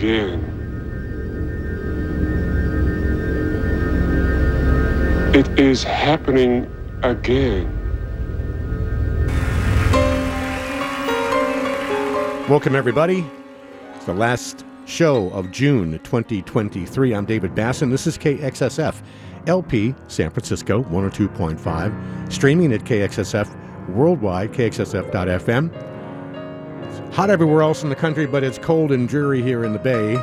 again. It is happening again. Welcome, everybody. It's the last show of June 2023. I'm David Basson. This is KXSF, LP, San Francisco, 102.5, streaming at KXSF worldwide, KXSF.FM. Hot everywhere else in the country, but it's cold and dreary here in the Bay.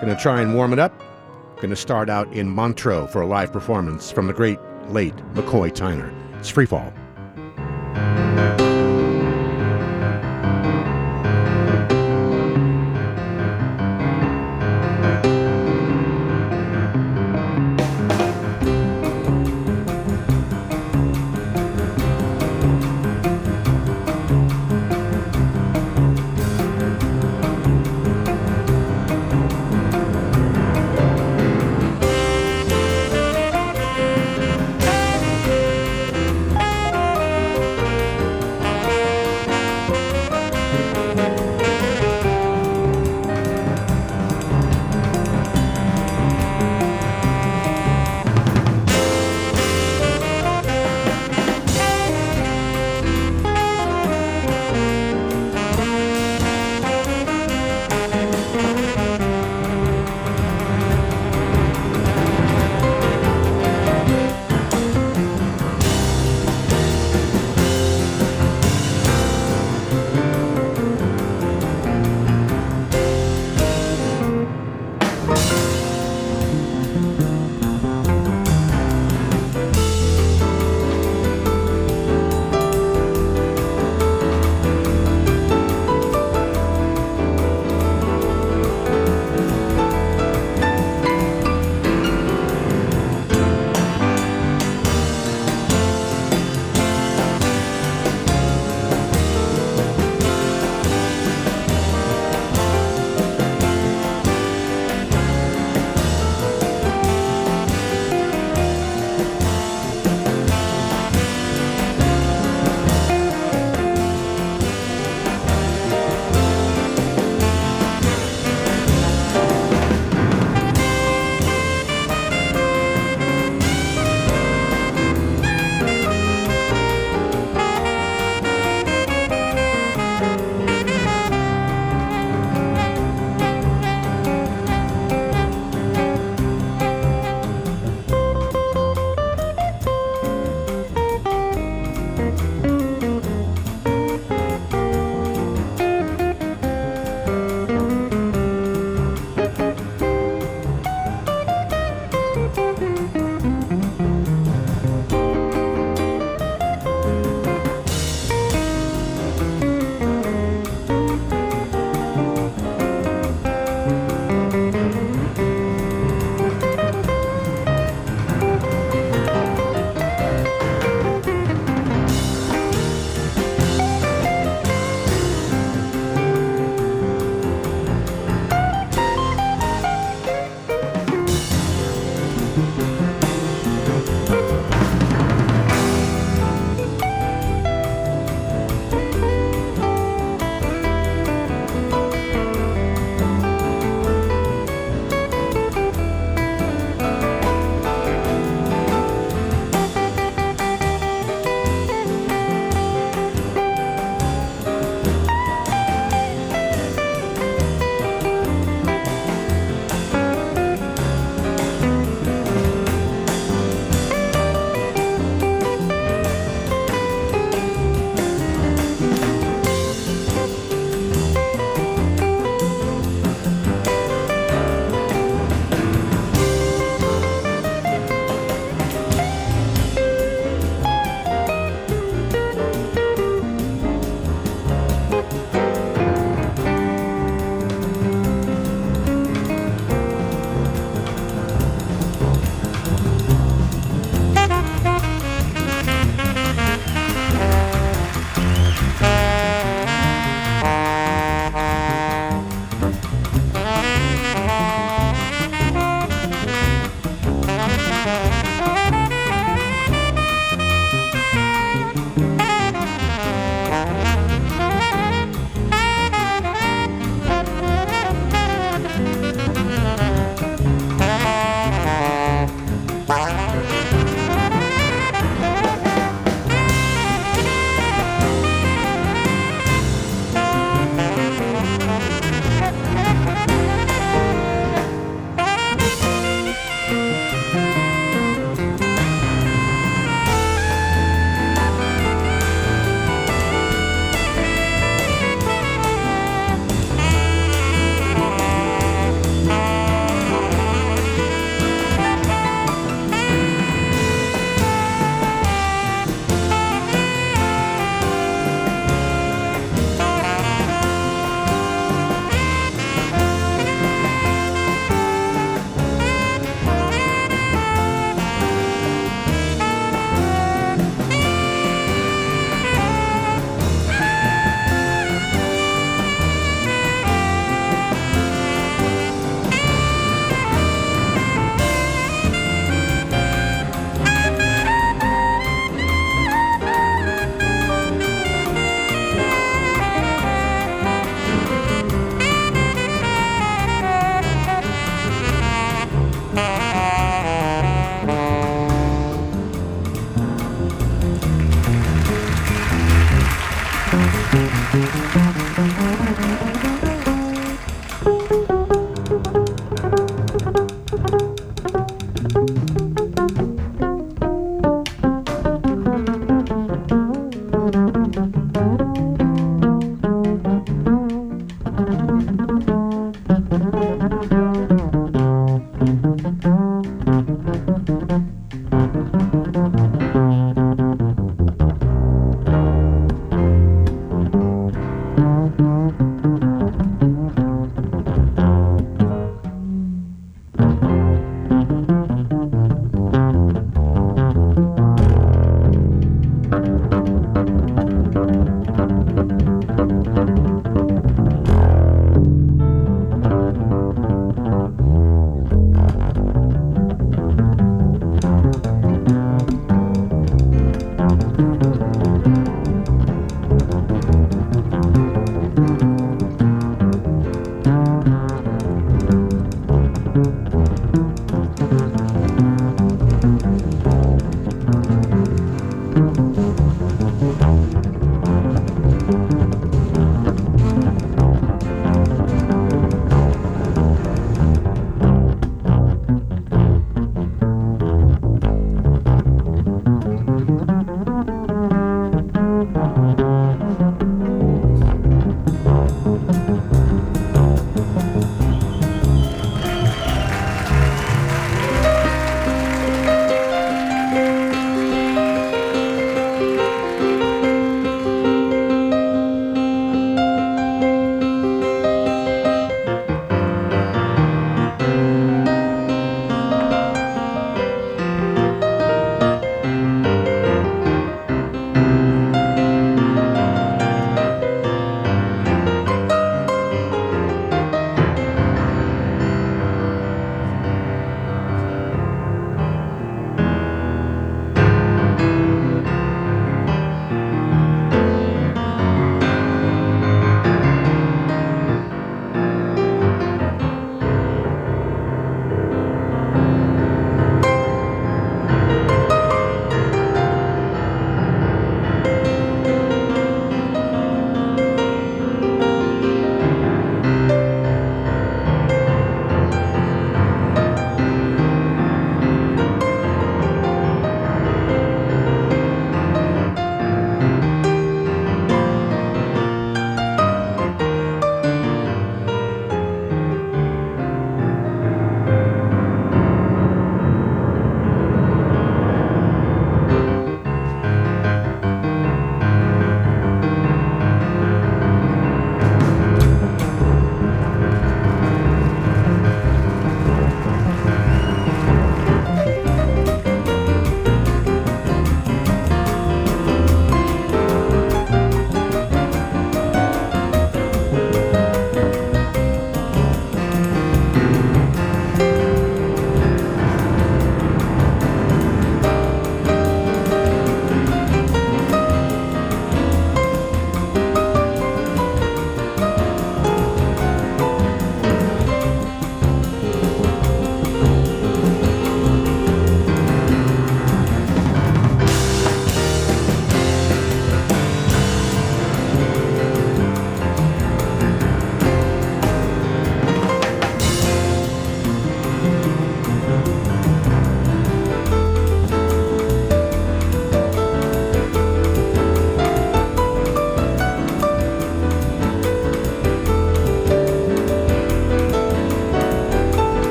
Gonna try and warm it up. Gonna start out in Montreux for a live performance from the great late McCoy Tyner. It's Freefall.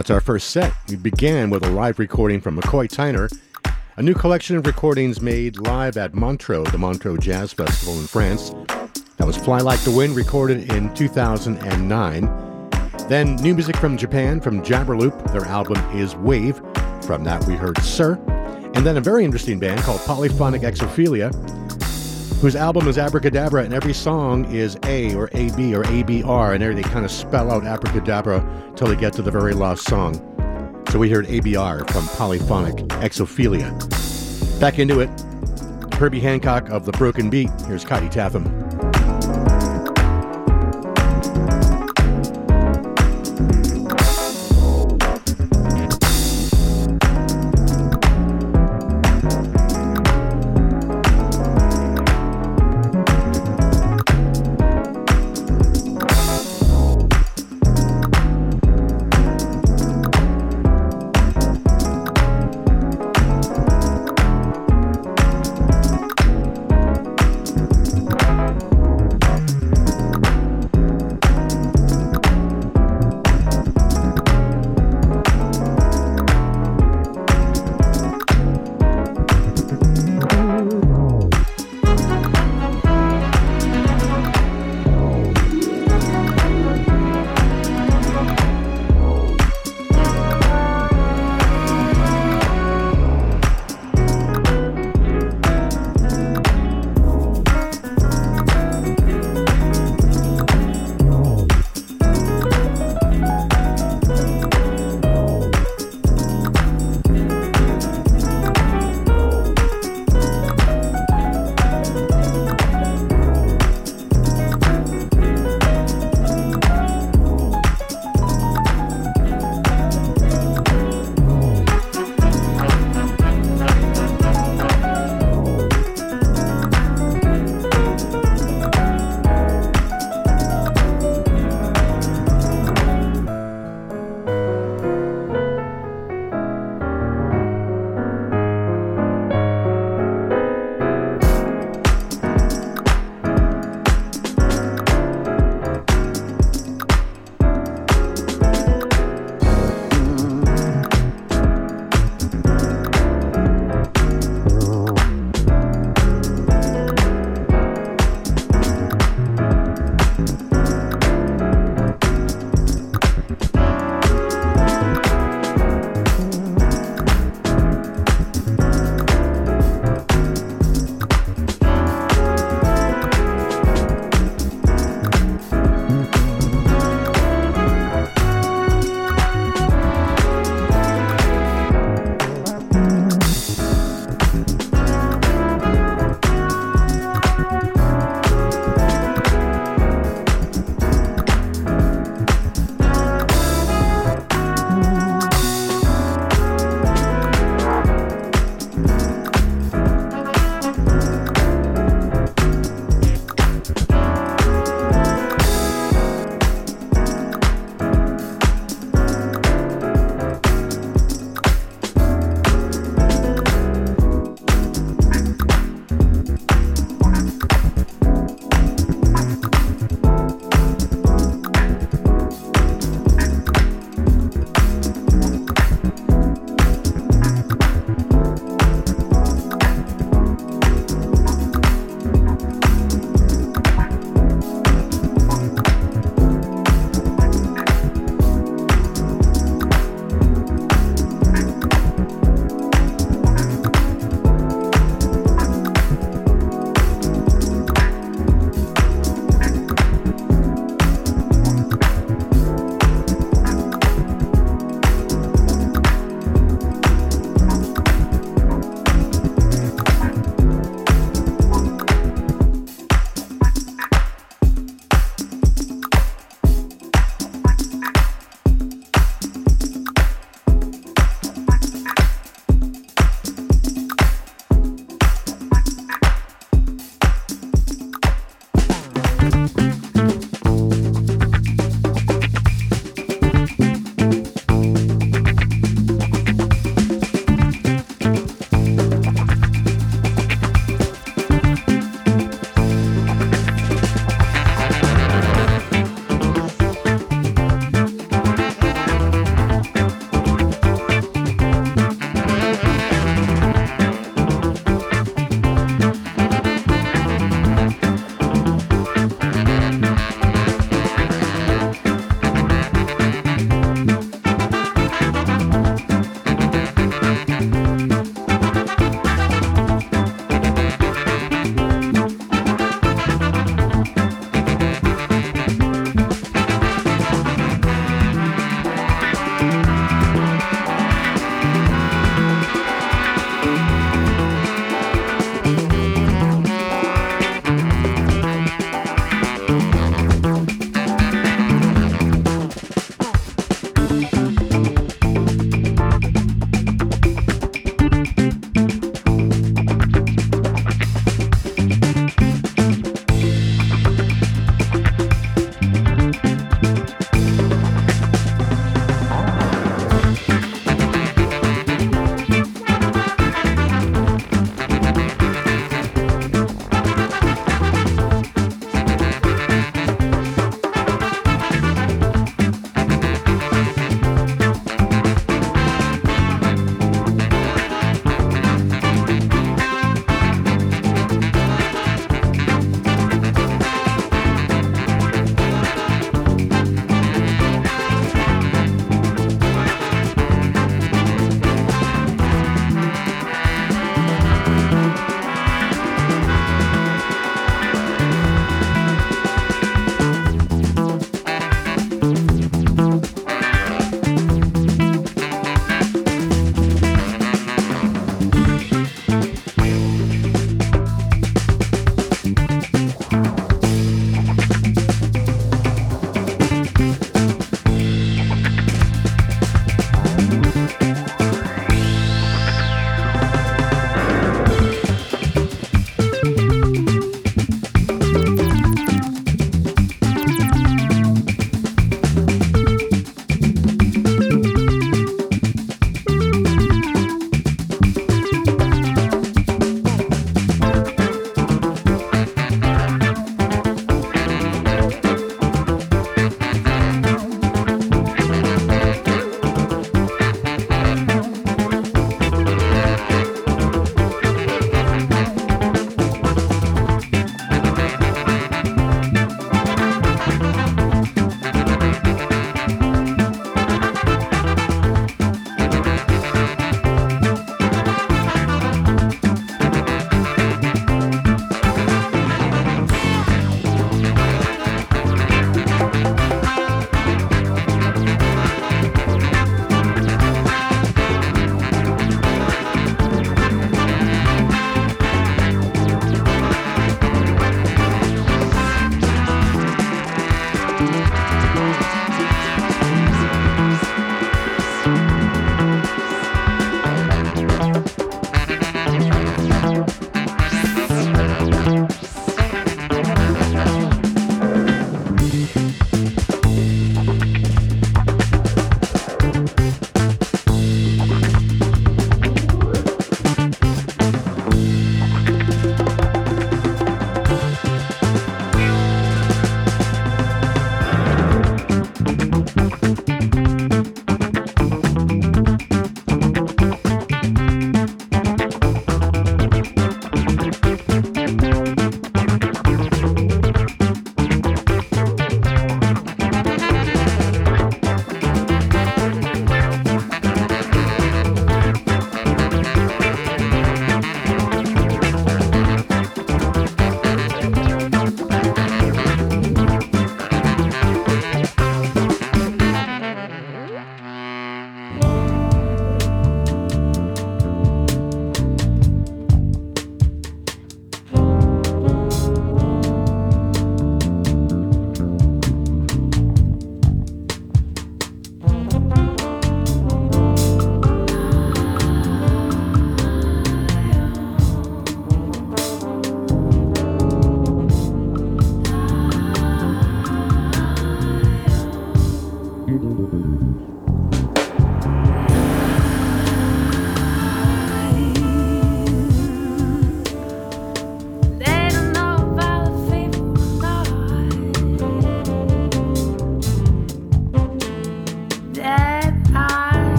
That's our first set. We began with a live recording from McCoy Tyner, a new collection of recordings made live at Montreux, the Montreux Jazz Festival in France. That was Fly Like the Wind, recorded in 2009. Then new music from Japan, from Jabberloop. Their album is Wave. From that, we heard Sir. And then a very interesting band called Polyphonic Exophilia, whose album is Abracadabra, and every song is A or AB or ABR, and there they kind of spell out Abracadabra till they get to the very last song. So we heard ABR from Polyphonic Exophilia. Back into it, Herbie Hancock of The Broken Beat. Here's Kaidi Tatham.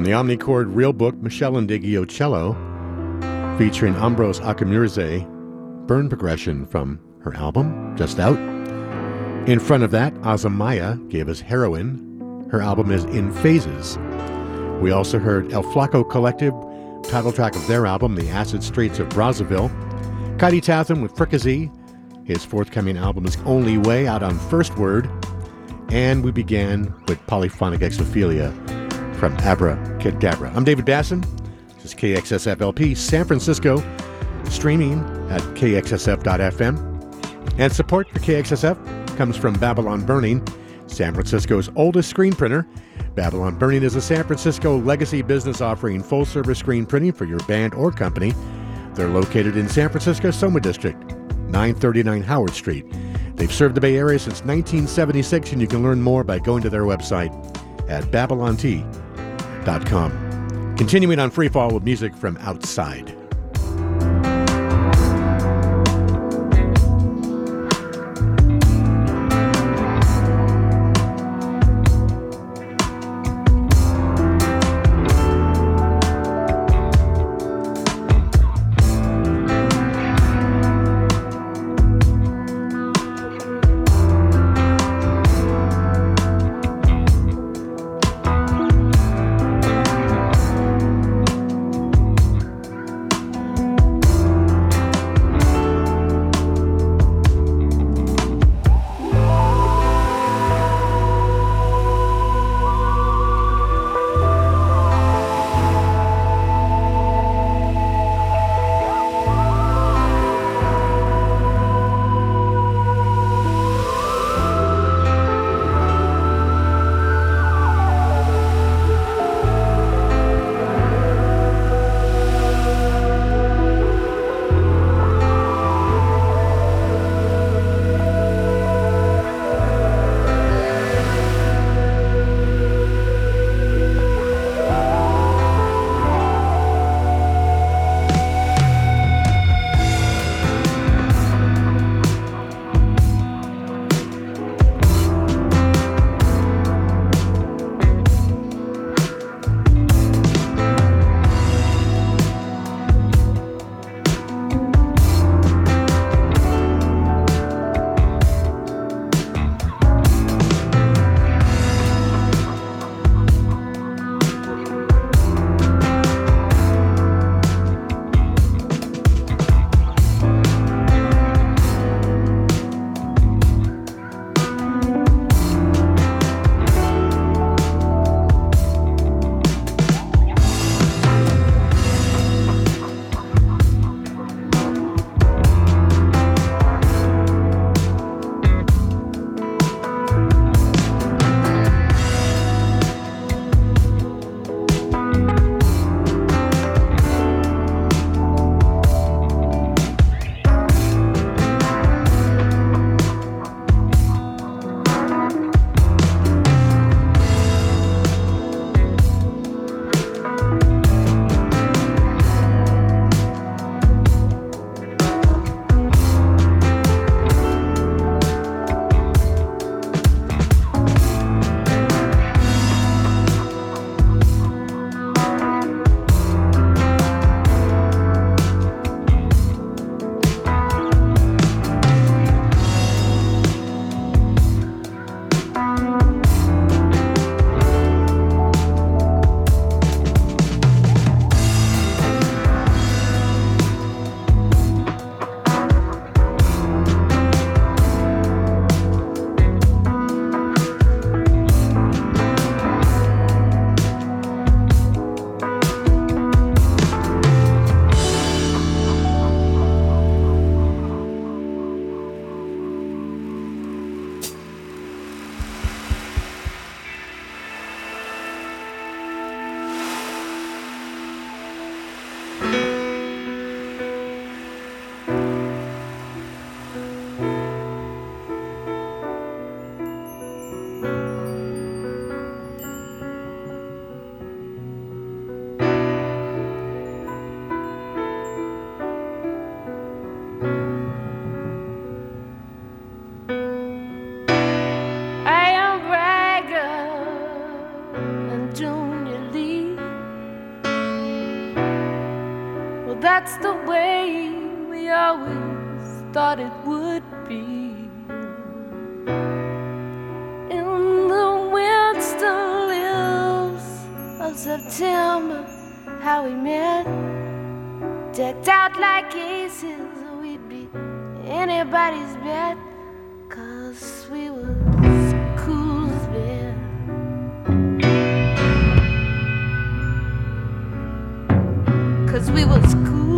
From the Omnichord Real Book, Meshell Ndegeocello, featuring Ambrose Akinmusire, Burn Progression from her album, just out. In front of that, Azamiah gave us Heroine. Her album is In Phases. We also heard El Flaco Collective, title track of their album, The Acid Streets of Brazzaville. Kaidi Tatham with Fricassee. His forthcoming album is Only Way, out on First Word. And we began with Polyphonic Exophilia from Abra Cadabra. I'm David Basson. This is KXSFLP San Francisco, streaming at kxsf.fm. And support for KXSF comes from Babylon Burning, San Francisco's oldest screen printer. Babylon Burning is a San Francisco legacy business offering full service screen printing for your band or company. They're located in San Francisco Soma District, 939 Howard Street. They've served the Bay Area since 1976, and you can learn more by going to their website at babylontee.com. Continuing on Freefall with music from outside. Cause we was cool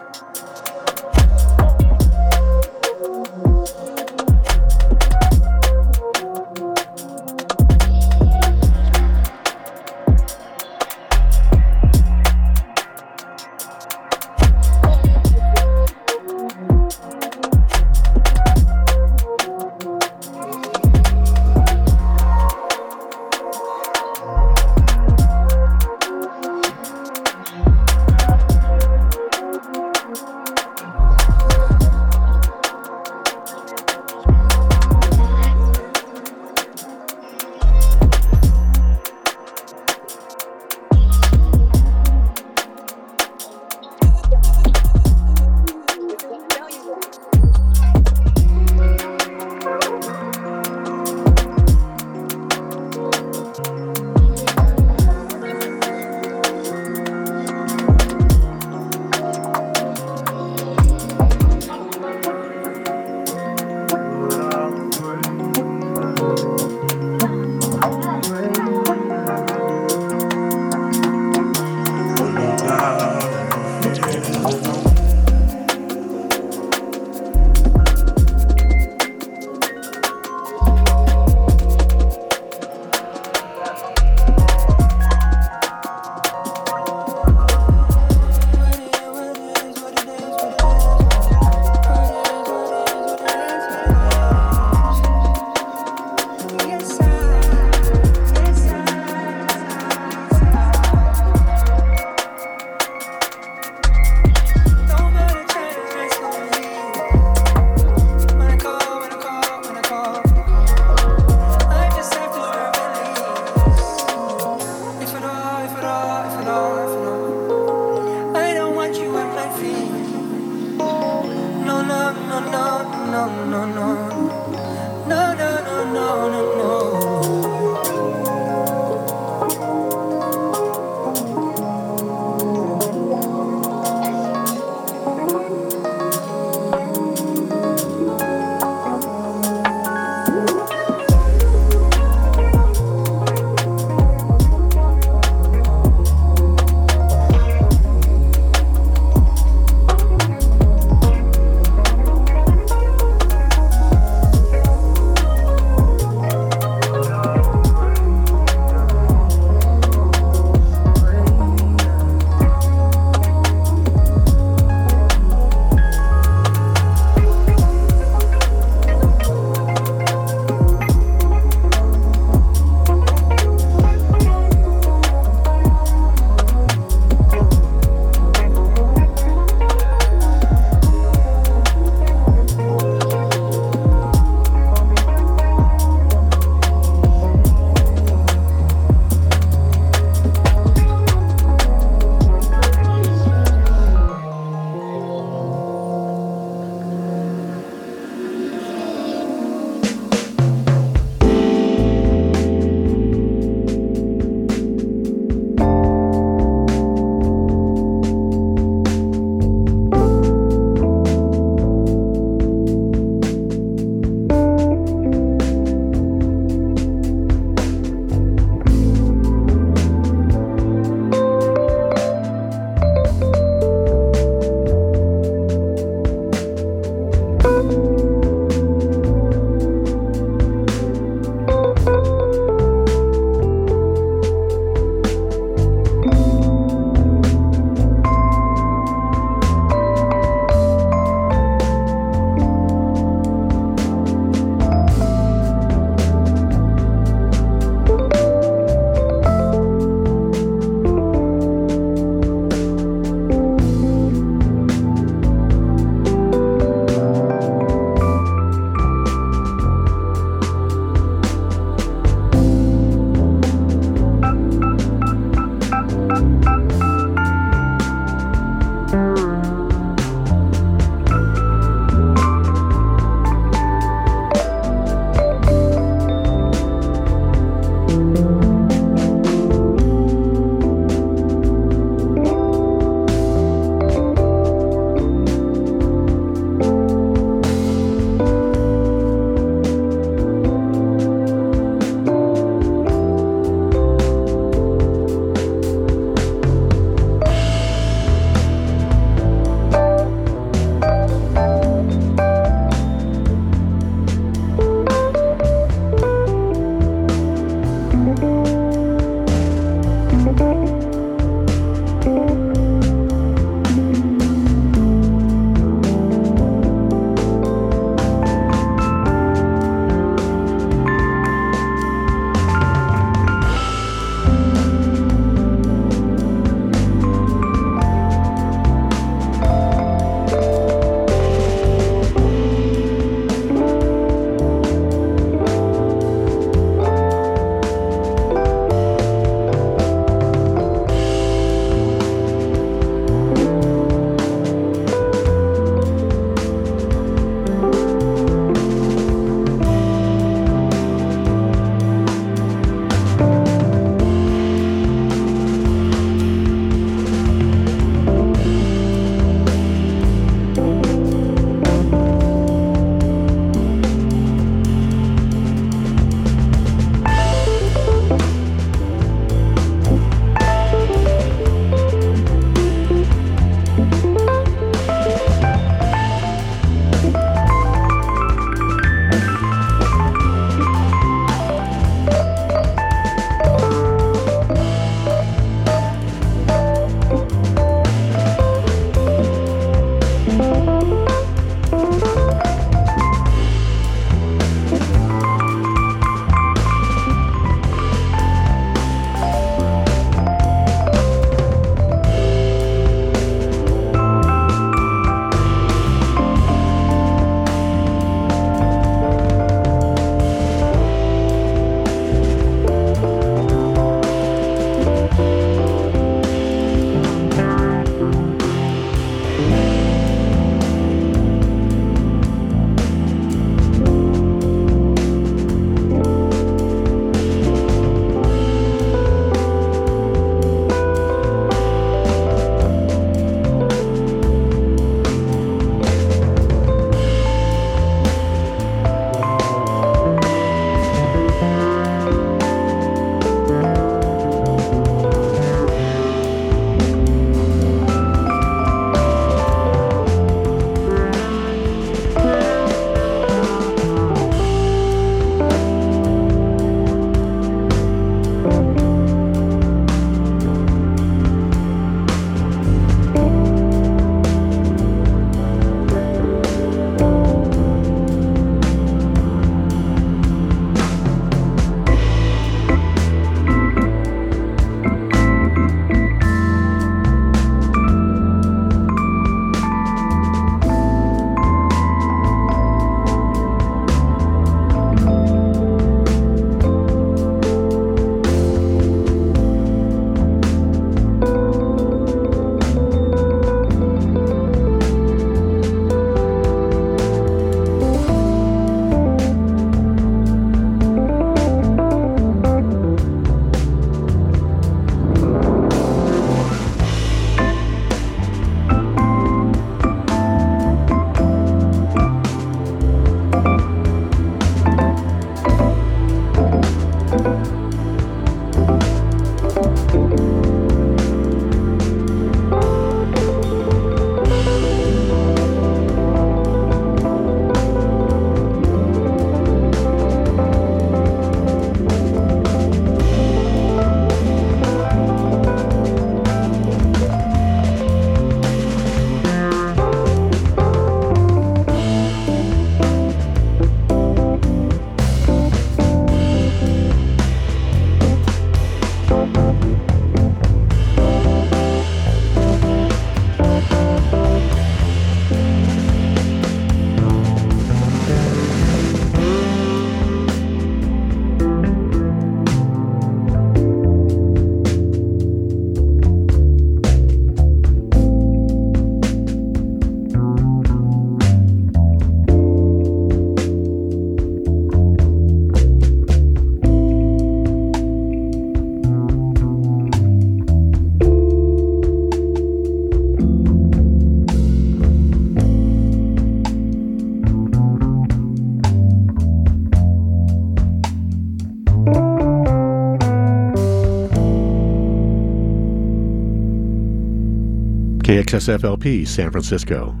KXSFLP San Francisco.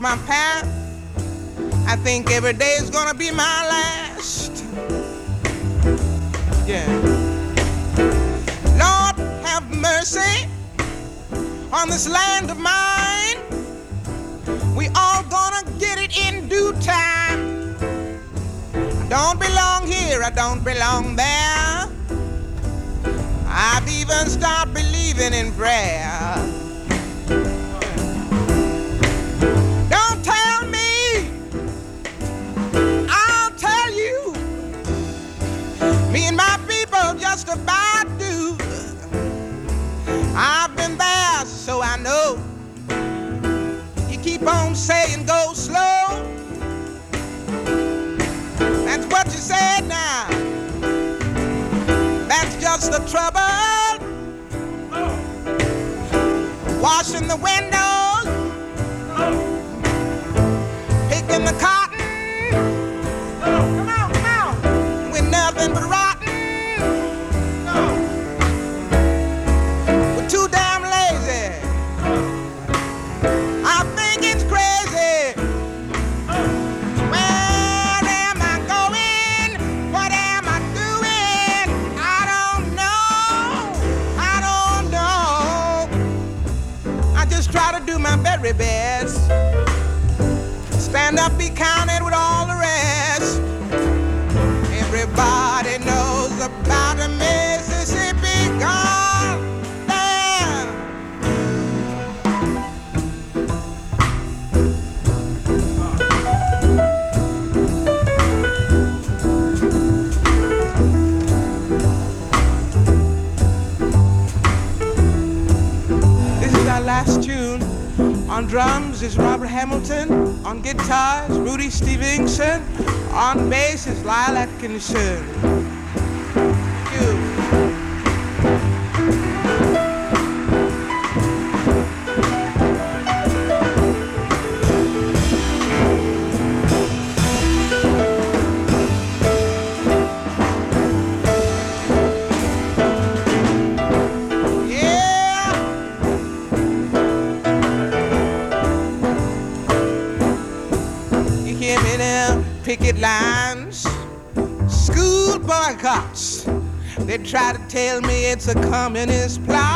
My path. I think every day is gonna be my last. Yeah. Lord, have mercy on this land of mine. We all gonna get it in due time. I don't belong here, I don't belong there. I've even stopped believing in prayer. Don't tell me, I'll tell you. Me and my people just about do. I've been there, so I know. You keep on saying go slow. That's what you said now. Just the trouble. Washing the windows, very On drums is Robert Hamilton. On guitars, Rudy Stevenson. On bass is Lisle Atkinson. They try to tell me it's a communist plot.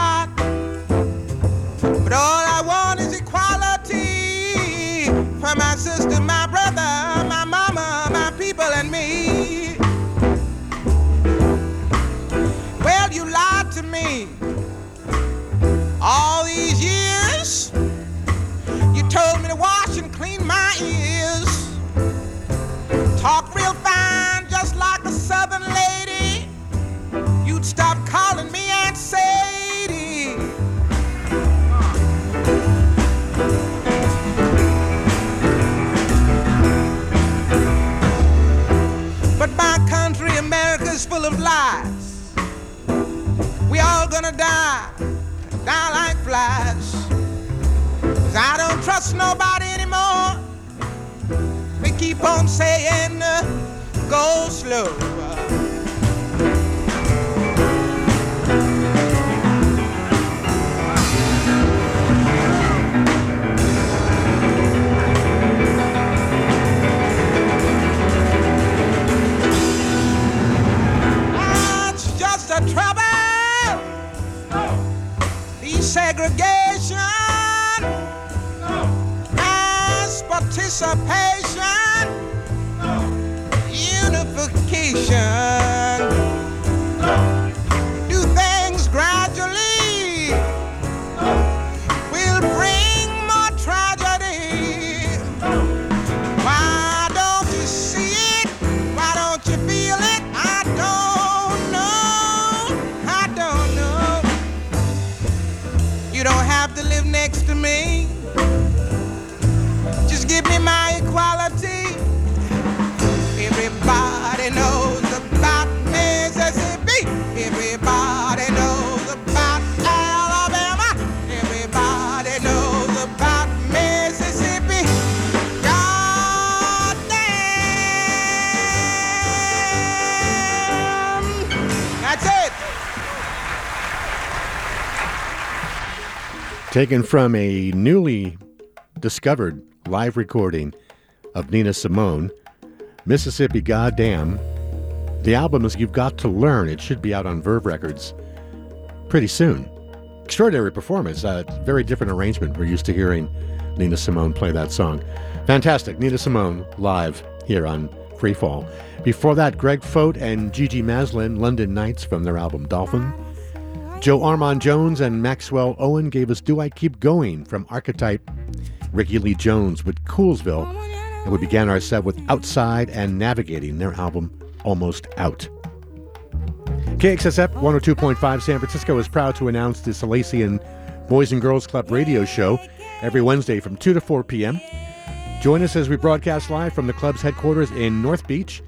Die, die like flies. Cause I don't trust nobody anymore. We keep on saying, uh, go slow. Desegregation. Mass participation. Unification. Taken from a newly discovered live recording of Nina Simone, Mississippi Goddam. The album is You've Got to Learn. It should be out on Verve Records pretty soon. Extraordinary performance. Uh, very different arrangement. We're used to hearing Nina Simone play that song. Fantastic. Nina Simone live here on Freefall. Before that, Greg Foat and Gigi Maslin, London Nights from their album Dolphin. Joe Armon-Jones and Maxwell Owin gave us Do I Keep Going from Archetype. Rickie Lee Jones with Coolsville. And we began our set with Outside and Navigating, their album Almost Out. KXSF 102.5 San Francisco is proud to announce the Salesian Boys and Girls Club radio show every Wednesday from 2 to 4 p.m. Join us as we broadcast live from the club's headquarters in North Beach.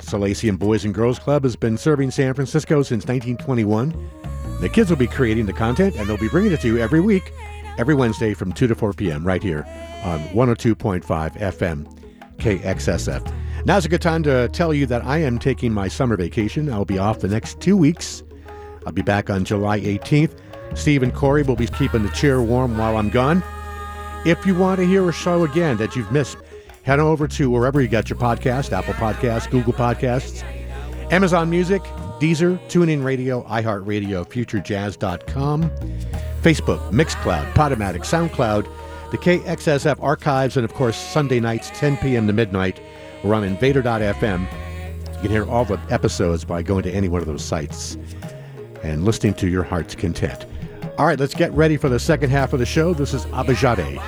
Salesian Boys and Girls Club has been serving San Francisco since 1921. The kids will be creating the content and they'll be bringing it to you every week, every Wednesday from 2 to 4 p.m. right here on 102.5 FM KXSF. Now's a good time to tell you that I am taking my summer vacation. I'll be off the next two weeks. I'll be back on July 18th. Steve and Corey will be keeping the chair warm while I'm gone. If you want to hear a show again that you've missed, head over to wherever you got your podcast Apple Podcasts, Google Podcasts, Amazon Music, Deezer, TuneIn Radio, iHeartRadio, FutureJazz.com, Facebook, Mixcloud, Podomatic, SoundCloud, the KXSF archives, and of course, Sunday nights, 10 p.m. to midnight, we're on Invader.fm. You can hear all the episodes by going to any one of those sites and listening to your heart's content. All right, let's get ready for the second half of the show. This is Abajade.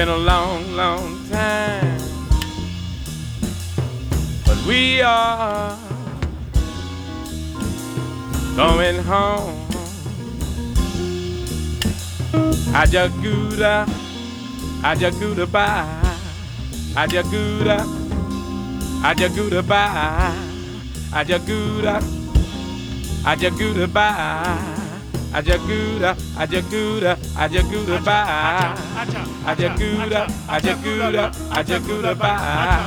Been a long, long time. But we are going home. Ajaguda, Ajaguda bye, Ajaguda, Ajaguda bye, Ajaguda, Ajaguda bye. Ajaguda, Ajaguda, Ajaguda bye. Ajaguda, Ajaguda, Ajaguda bye.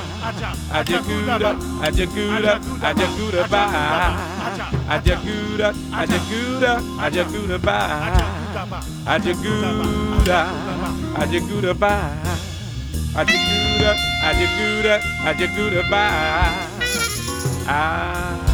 Ajaguda, Ajaguda, Ajaguda bye. Ajaguda, Ajaguda, Ajaguda bye. Ajaguda, Ajaguda bye. Ajaguda, Ajaguda, Ajaguda bye. Ah.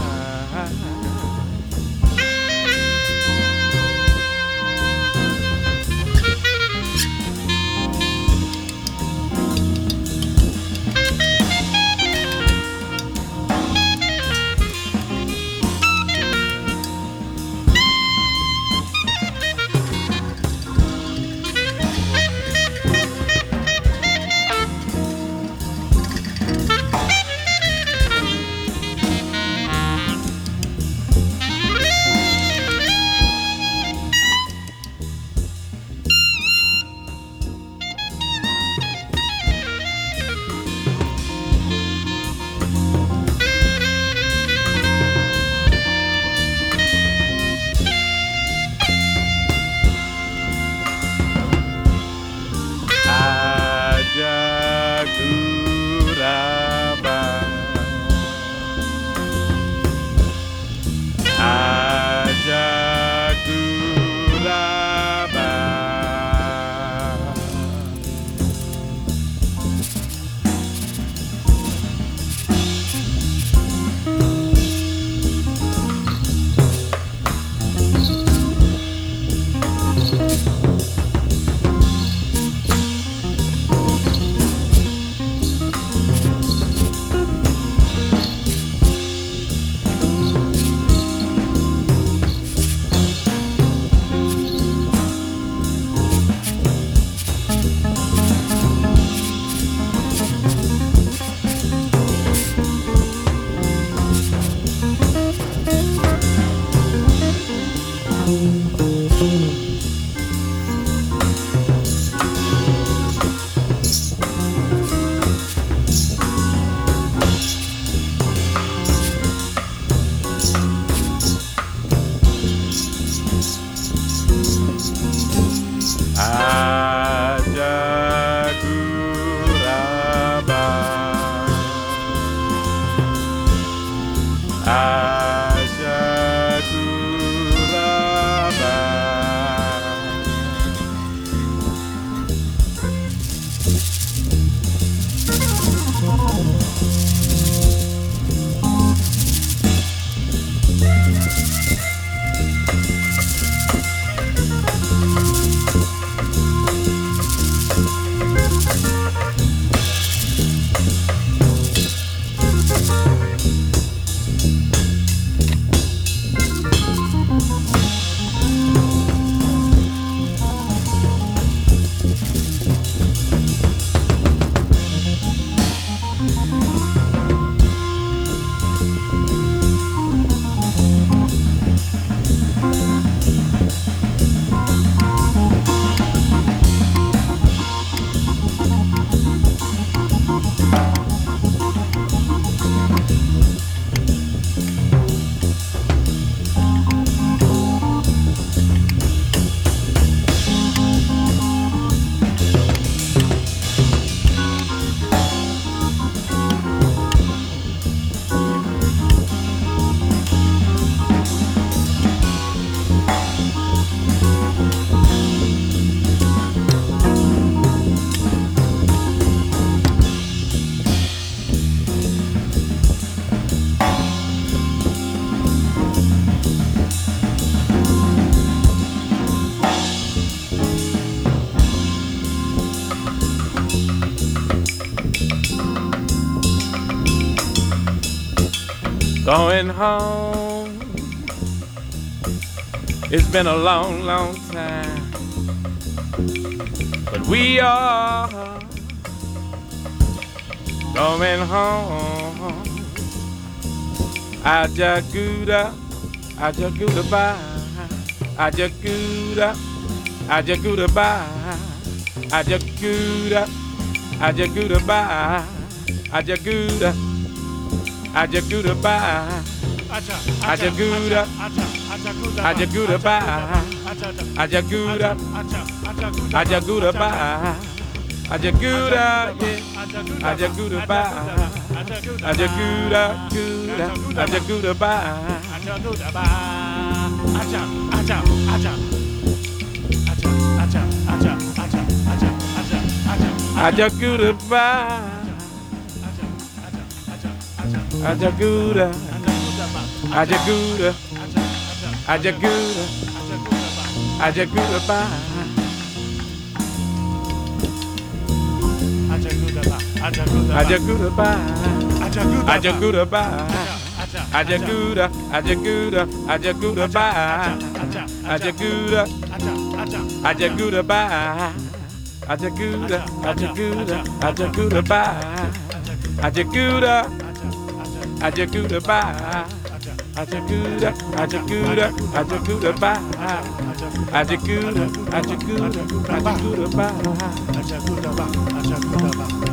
Home. It's been a long, long time. But we are going home. Ajaguda, Ajaguda bye. Ajaguda, Ajaguda bye. Ajaguda, Ajaguda bye. Ajaguda, Ajaguda bye. Ajaguda, Ajaguda bye. Ajaguda, Ajaguda bye. Ajaguda, yeah. Ajaguda bye. Ajaguda, Guda, Ajaguda bye. Ajaguda bye. Ajaguda, Ajaguda, Ajaguda, Ajaguda bye. Ajaguda bye. Ajaguda bye. Ajaguda, Ajaguda, Ajaguda bye. Ajaguda, Ajaguda bye. Ajaguda, Ajaguda, Ajaguda bye. Ajaguda, Ajaguda bye. Ajaguda, Ajaguda, Ajaguda bye. Ajaguda, Ajaguda, Ajaguda bye. Thank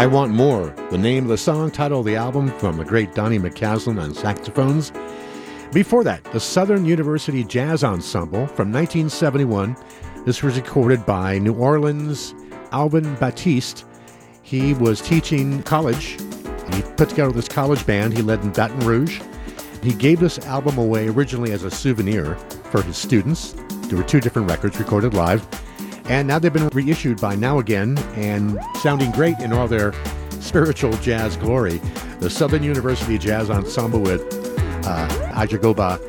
I Want More, the name of the song, title of the album from the great Donny McCaslin on saxophones. Before that, the Southern University Jazz Ensemble from 1971. This was recorded by New Orleans Alvin Batiste. He was teaching college. He put together this college band he led in Baton Rouge. He gave this album away originally as a souvenir for his students. There were two different records recorded live. And now they've been reissued by Now Again and sounding great in all their spiritual jazz glory. The Southern University Jazz Ensemble with uh, Ajagoba.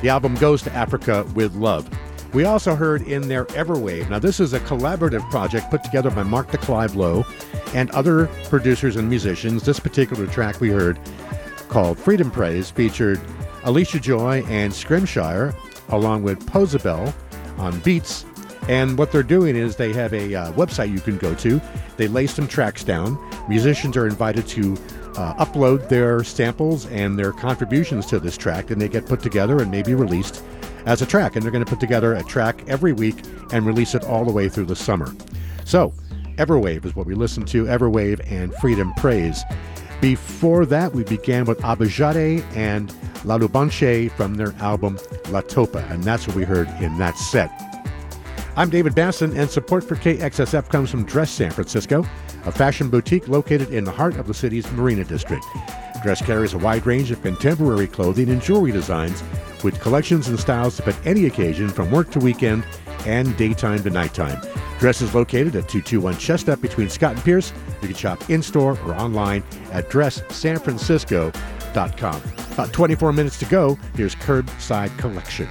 The album goes to Africa with love. We also heard in their Everwave. Now, this is a collaborative project put together by Mark de Clive Lowe and other producers and musicians. This particular track we heard, called Freedom Praise, featured Alicia Joy and Scrimshire, along with Posabel on beats and what they're doing is they have a uh, website you can go to. They lay some tracks down. Musicians are invited to uh, upload their samples and their contributions to this track, and they get put together and maybe released as a track. And they're going to put together a track every week and release it all the way through the summer. So, Everwave is what we listen to Everwave and Freedom Praise. Before that, we began with Abajade and Lalubanche from their album Latopa, and that's what we heard in that set. I'm David Basson, and support for KXSF comes from Dress San Francisco, a fashion boutique located in the heart of the city's Marina District. Dress carries a wide range of contemporary clothing and jewelry designs with collections and styles to fit any occasion from work to weekend and daytime to nighttime. Dress is located at 221 Chestnut between Scott and Pierce. You can shop in store or online at dresssanfrancisco.com. About 24 minutes to go. Here's Kerbside Collection.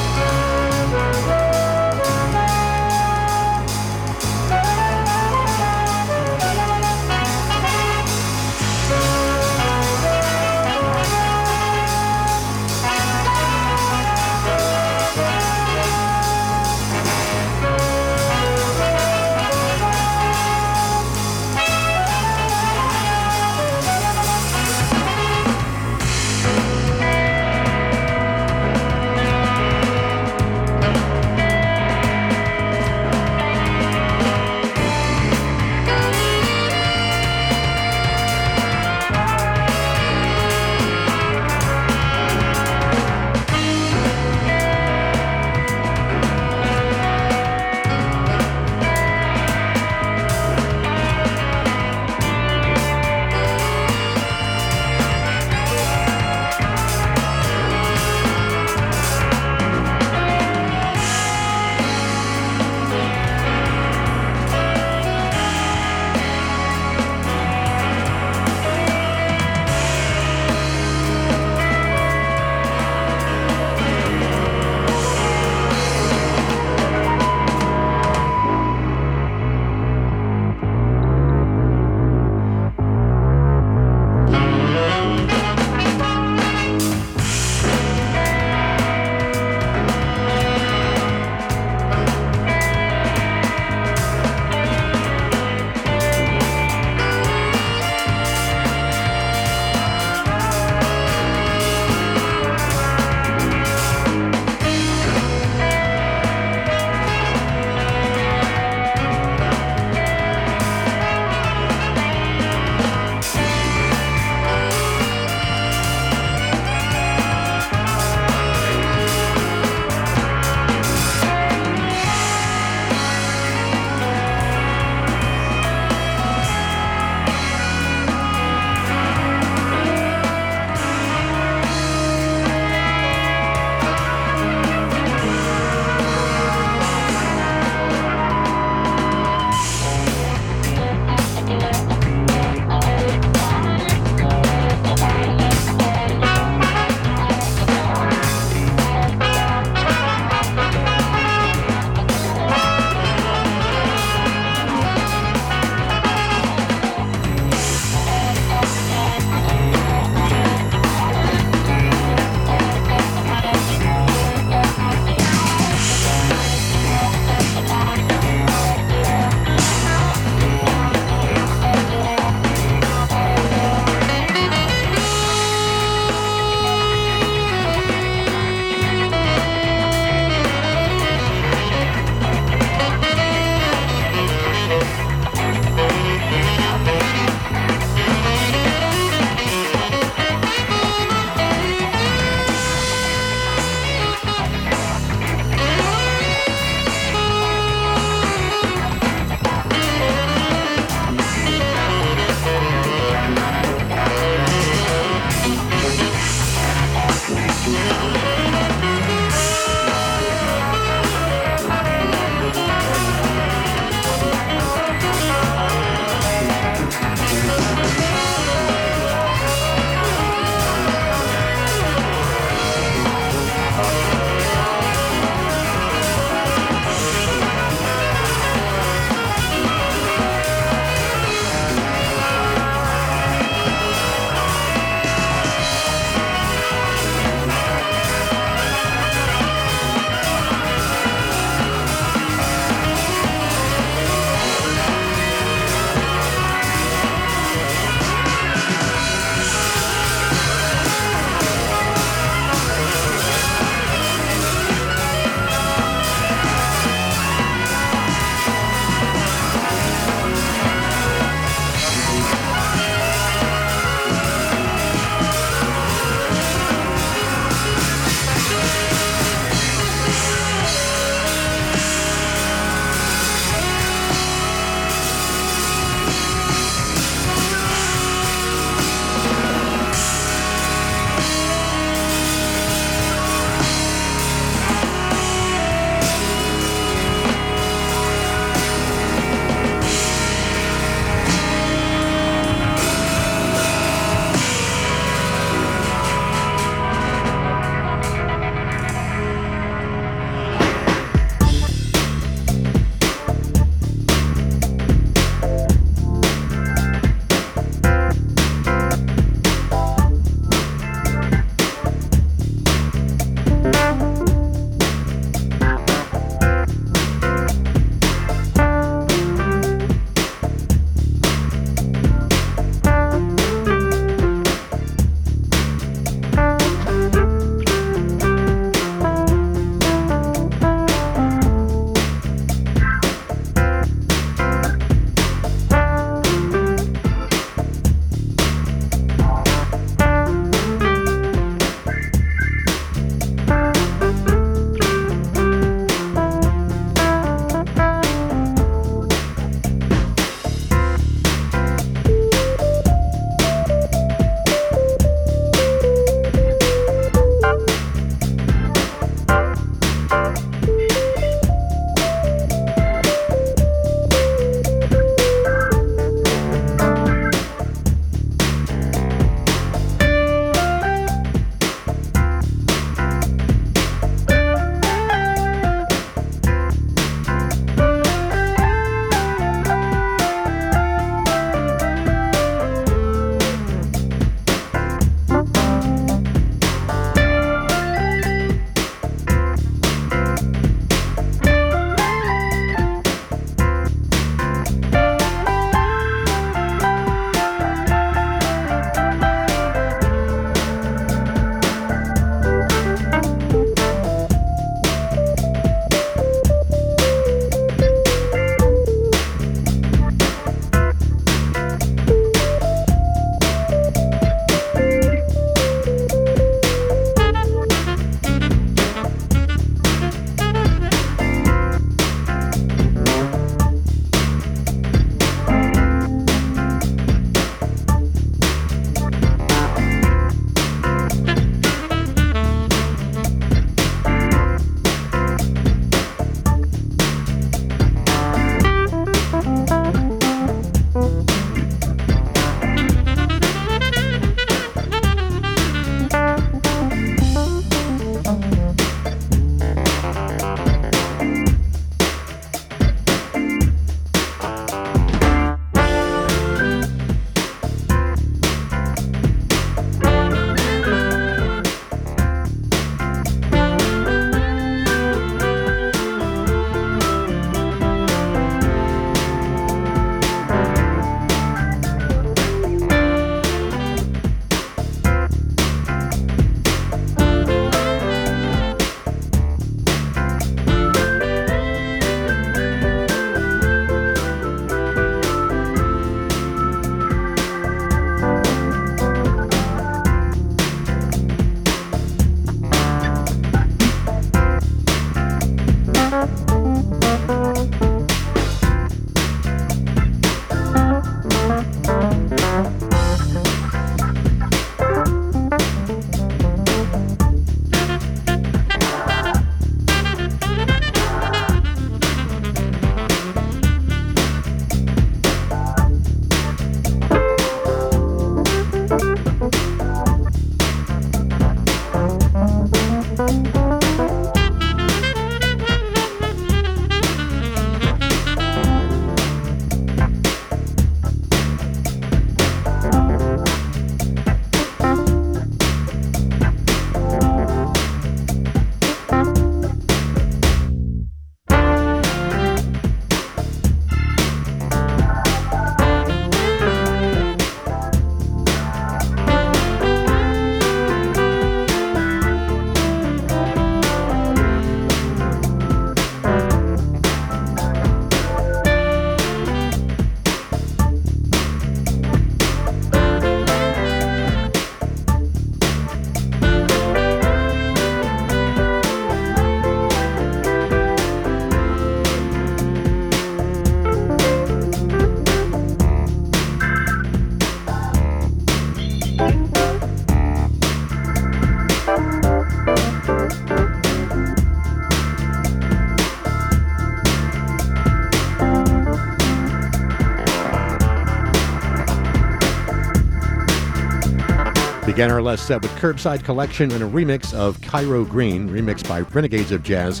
Began our set with Kerbside Collection and a remix of Cairo Green, remixed by Renegades of Jazz.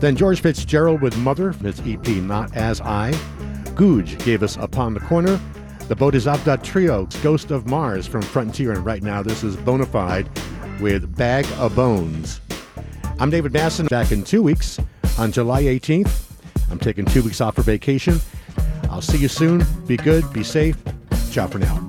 Then George Fitzgerald with Mother, his EP Not As I. Goodge gave us Upon the Corner. The Bodhisattwa Trio, Ghost of Mars from Frontier, and right now this is Bona Fide with Bag of Bones. I'm David Basson, back in two weeks on July 18th. I'm taking two weeks off for vacation. I'll see you soon. Be good, be safe. Ciao for now.